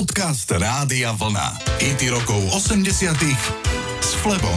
Podcast Rádia Vlna. IT rokov 80 s Flebom.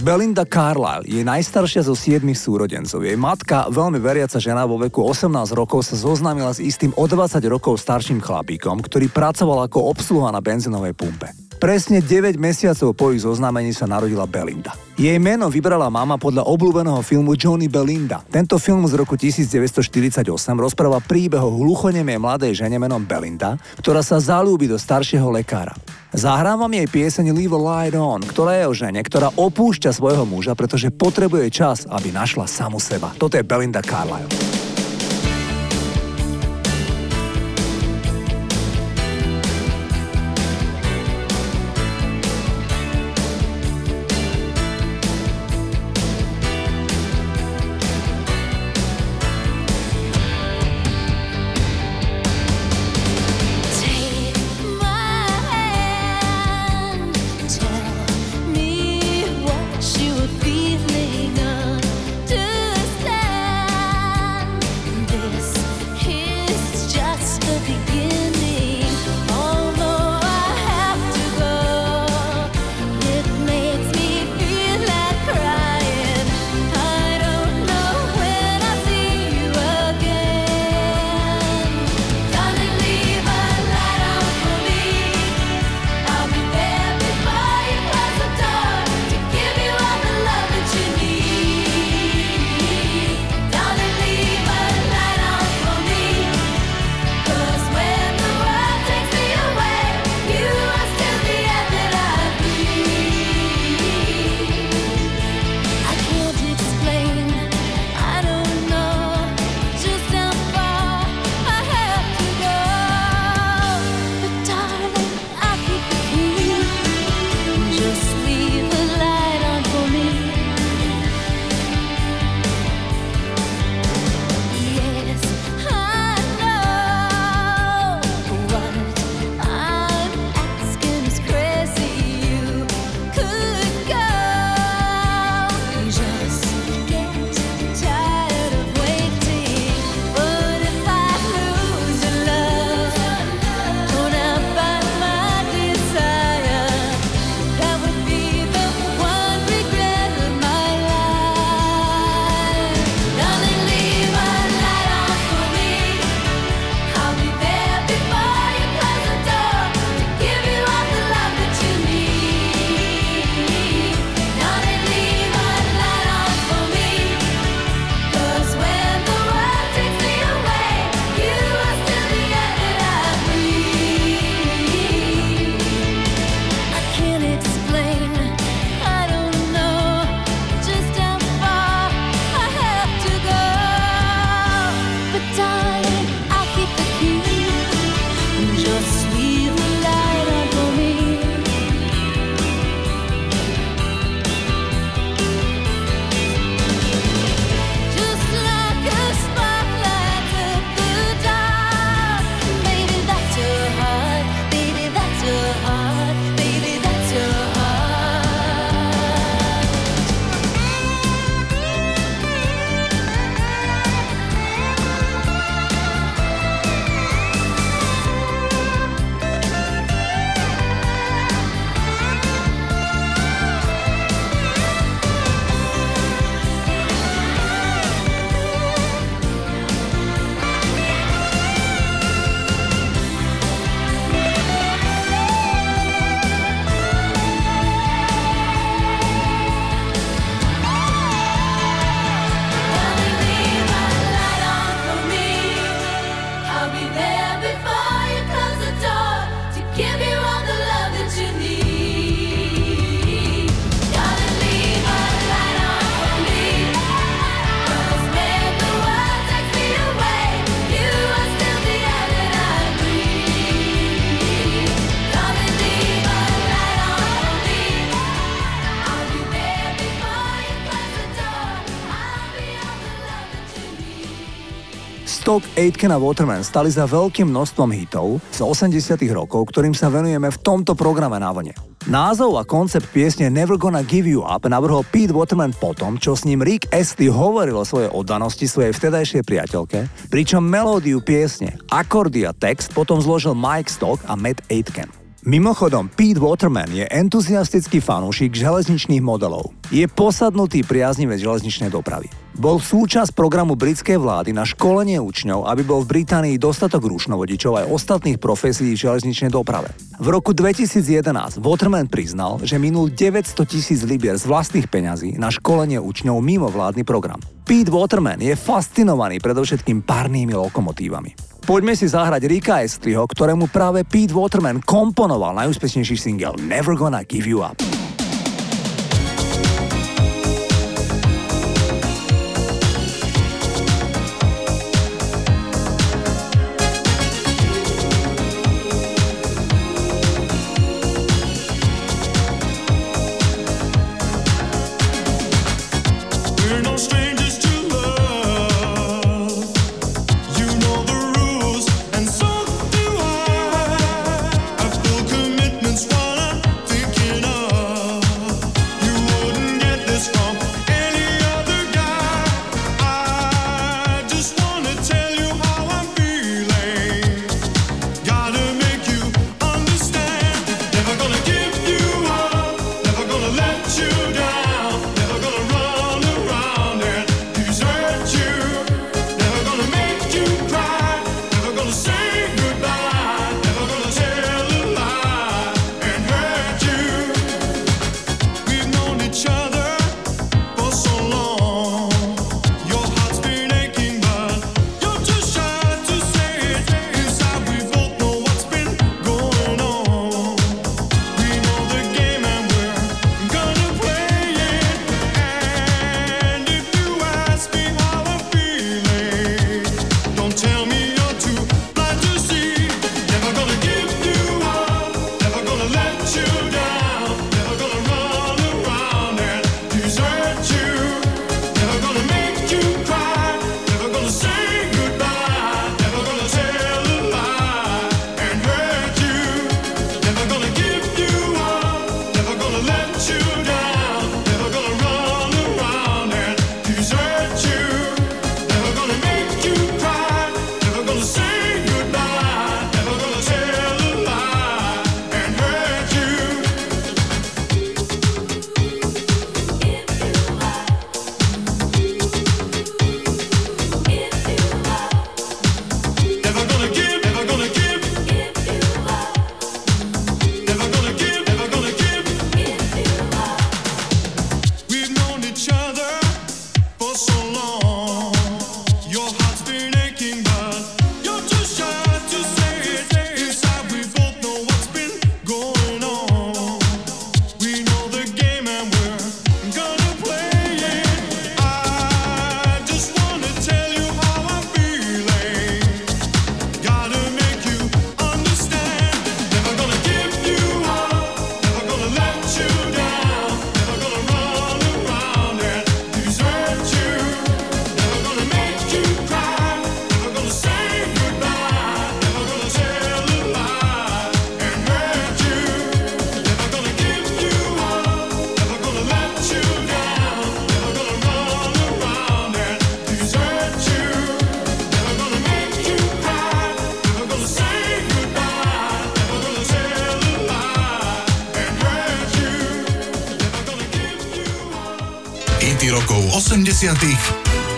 Belinda Carlisle je najstaršia zo siedmých súrodencov. Jej matka, veľmi veriaca žena vo veku 18 rokov, sa zoznámila s istým o 20 rokov starším chlapíkom, ktorý pracoval ako obsluha na benzínovej pumpe. Presne 9 mesiacov po ich zoznámení sa narodila Belinda. Jej meno vybrala mama podľa obľúbeného filmu Johnny Belinda. Tento film z roku 1948 rozpráva príbeh o hluchonemej mladej žene menom Belinda, ktorá sa zalúbi do staršieho lekára. Zahrávam jej pieseň Leave a Light On, ktorá je o žene, ktorá opúšťa svojho muža, pretože potrebuje čas, aby našla samu seba. Toto je Belinda Carlisle. Stock, Aitken a Waterman stali za veľkým množstvom hitov z 80 rokov, ktorým sa venujeme v tomto programe na vlne. Názov a koncept piesne Never Gonna Give You Up navrhol Pete Waterman potom, čo s ním Rick Astley hovoril o svojej oddanosti svojej vtedajšej priateľke, pričom melódiu piesne, akordy a text potom zložil Mike Stock a Matt Aitken. Mimochodom, Pete Waterman je entuziastický fanúšik železničných modelov. Je posadnutý priaznivec železničnej dopravy. Bol súčasť programu britskej vlády na školenie učňov, aby bol v Británii dostatok rušnovodičov aj ostatných profesí v železničnej doprave. V roku 2011 Waterman priznal, že minul 900 tisíc libier z vlastných peňazí na školenie učňov mimo vládny program. Pete Waterman je fascinovaný predovšetkým párnymi lokomotívami. Poďme si zahrať Rika Estliho, ktorému práve Pete Waterman komponoval najúspešnejší single Never Gonna Give You Up.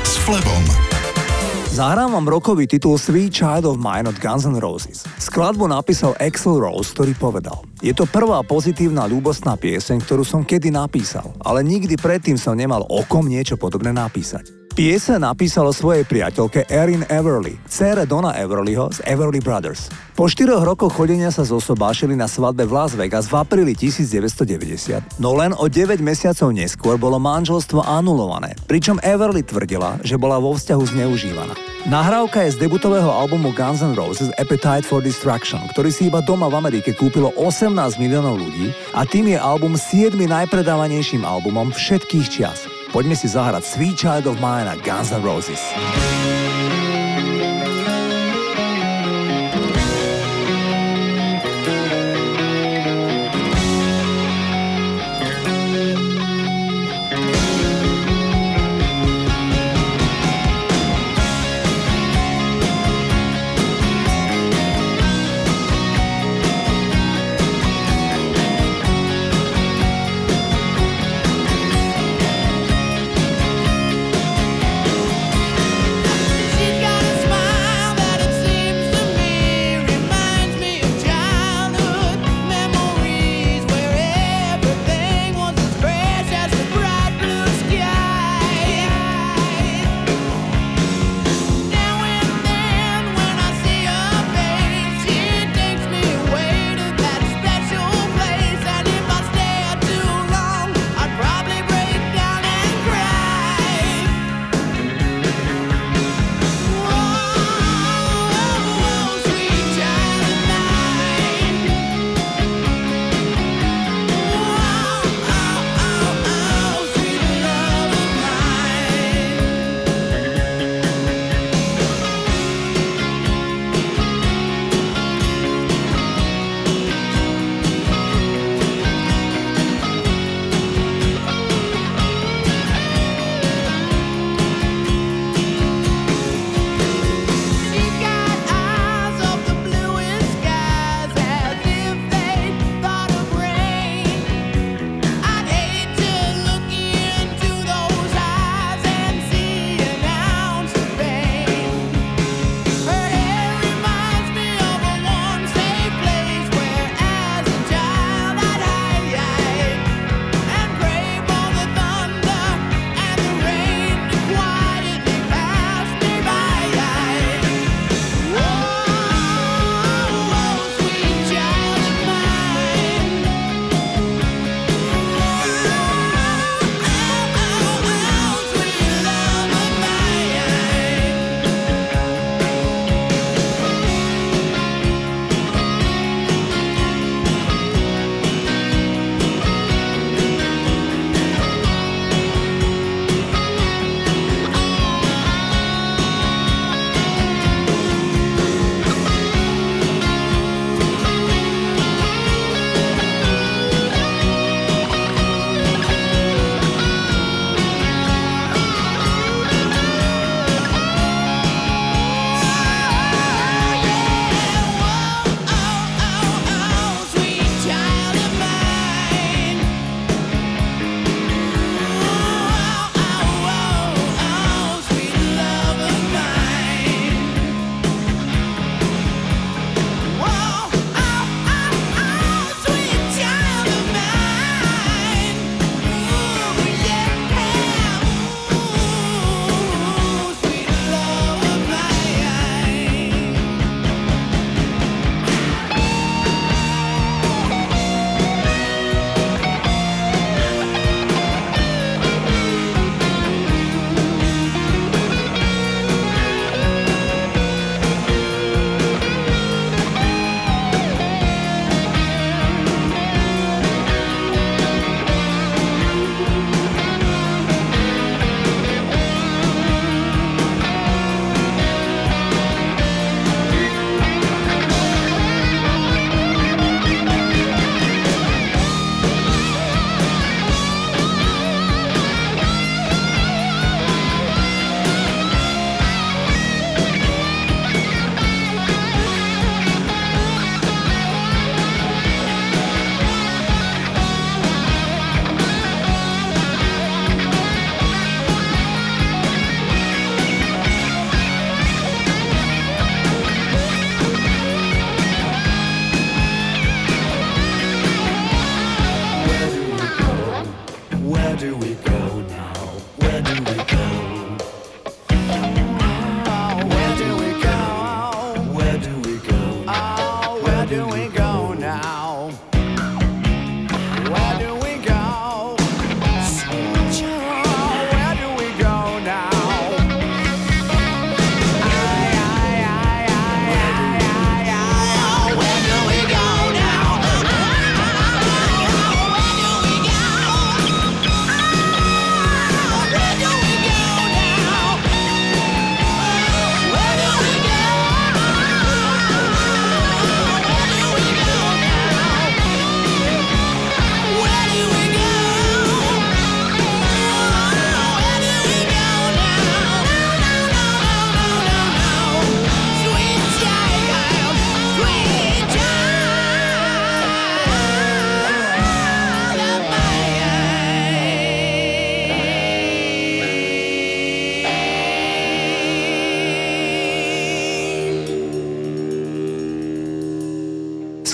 S Flebom. Zahrám vám rokový titul Sweet Child of Mine od Guns N' Roses. Skladbu napísal Axel Rose, ktorý povedal Je to prvá pozitívna ľúbostná pieseň, ktorú som kedy napísal, ale nikdy predtým som nemal okom niečo podobné napísať. Piese napísalo svojej priateľke Erin Everly, cére Dona Everlyho z Everly Brothers. Po štyroch rokoch chodenia sa zosobášili na svadbe v Las Vegas v apríli 1990, no len o 9 mesiacov neskôr bolo manželstvo anulované, pričom Everly tvrdila, že bola vo vzťahu zneužívaná. Nahrávka je z debutového albumu Guns N' Roses Appetite for Destruction, ktorý si iba doma v Amerike kúpilo 18 miliónov ľudí a tým je album 7 najpredávanejším albumom všetkých čias. Poďme si zahrať Sweet Child of Mine a Guns N' Roses.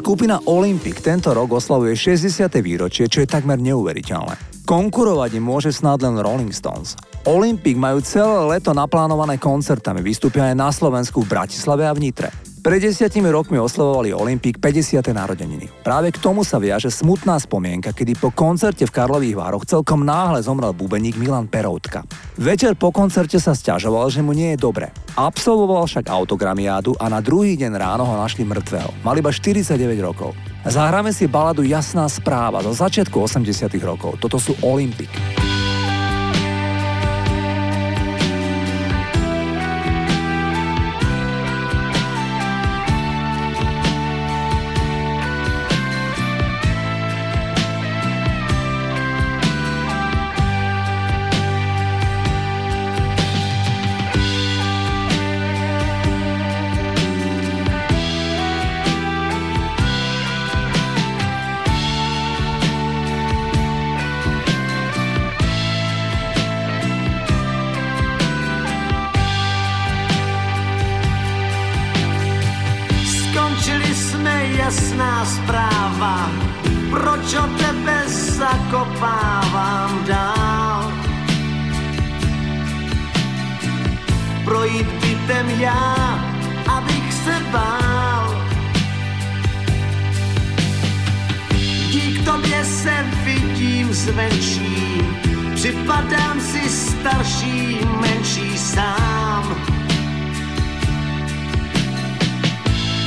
Skupina Olympic tento rok oslavuje 60. výročie, čo je takmer neuveriteľné. Konkurovať im môže snáď len Rolling Stones. Olympic majú celé leto naplánované koncertami, vystúpia aj na Slovensku v Bratislave a v Nitre. Pred desiatimi rokmi oslavovali Olympik 50. narodeniny. Práve k tomu sa viaže smutná spomienka, kedy po koncerte v Karlových Vároch celkom náhle zomrel bubeník Milan Peroutka. Večer po koncerte sa stiažoval, že mu nie je dobre. Absolvoval však autogramiádu a na druhý deň ráno ho našli mŕtvého. Mal iba 49 rokov. Zahráme si baladu Jasná správa zo začiatku 80 rokov. Toto sú Olympik. jasná zpráva, proč o tebe zakopávám dál. Projít bytem já, abych se bál. Dík tobě se vidím zvenčí, připadám si starší, menší sám.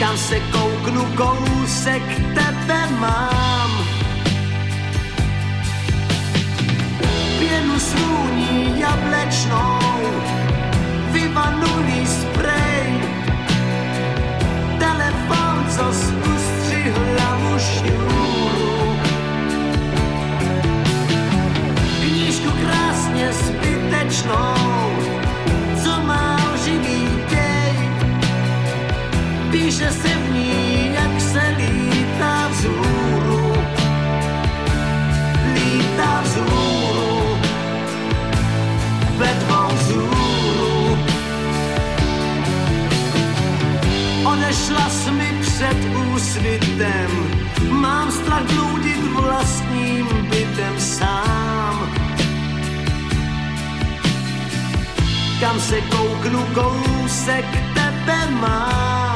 Kam se kouknu, kousek tebe mám. před úsvitem. Mám strach blúdit vlastním bytem sám. Kam se kouknu, kousek tebe mám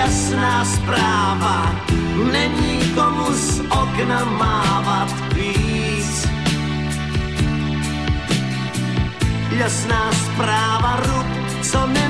jasná zpráva, není komu z okna mávat víc. Jasná zpráva, rub, co nemá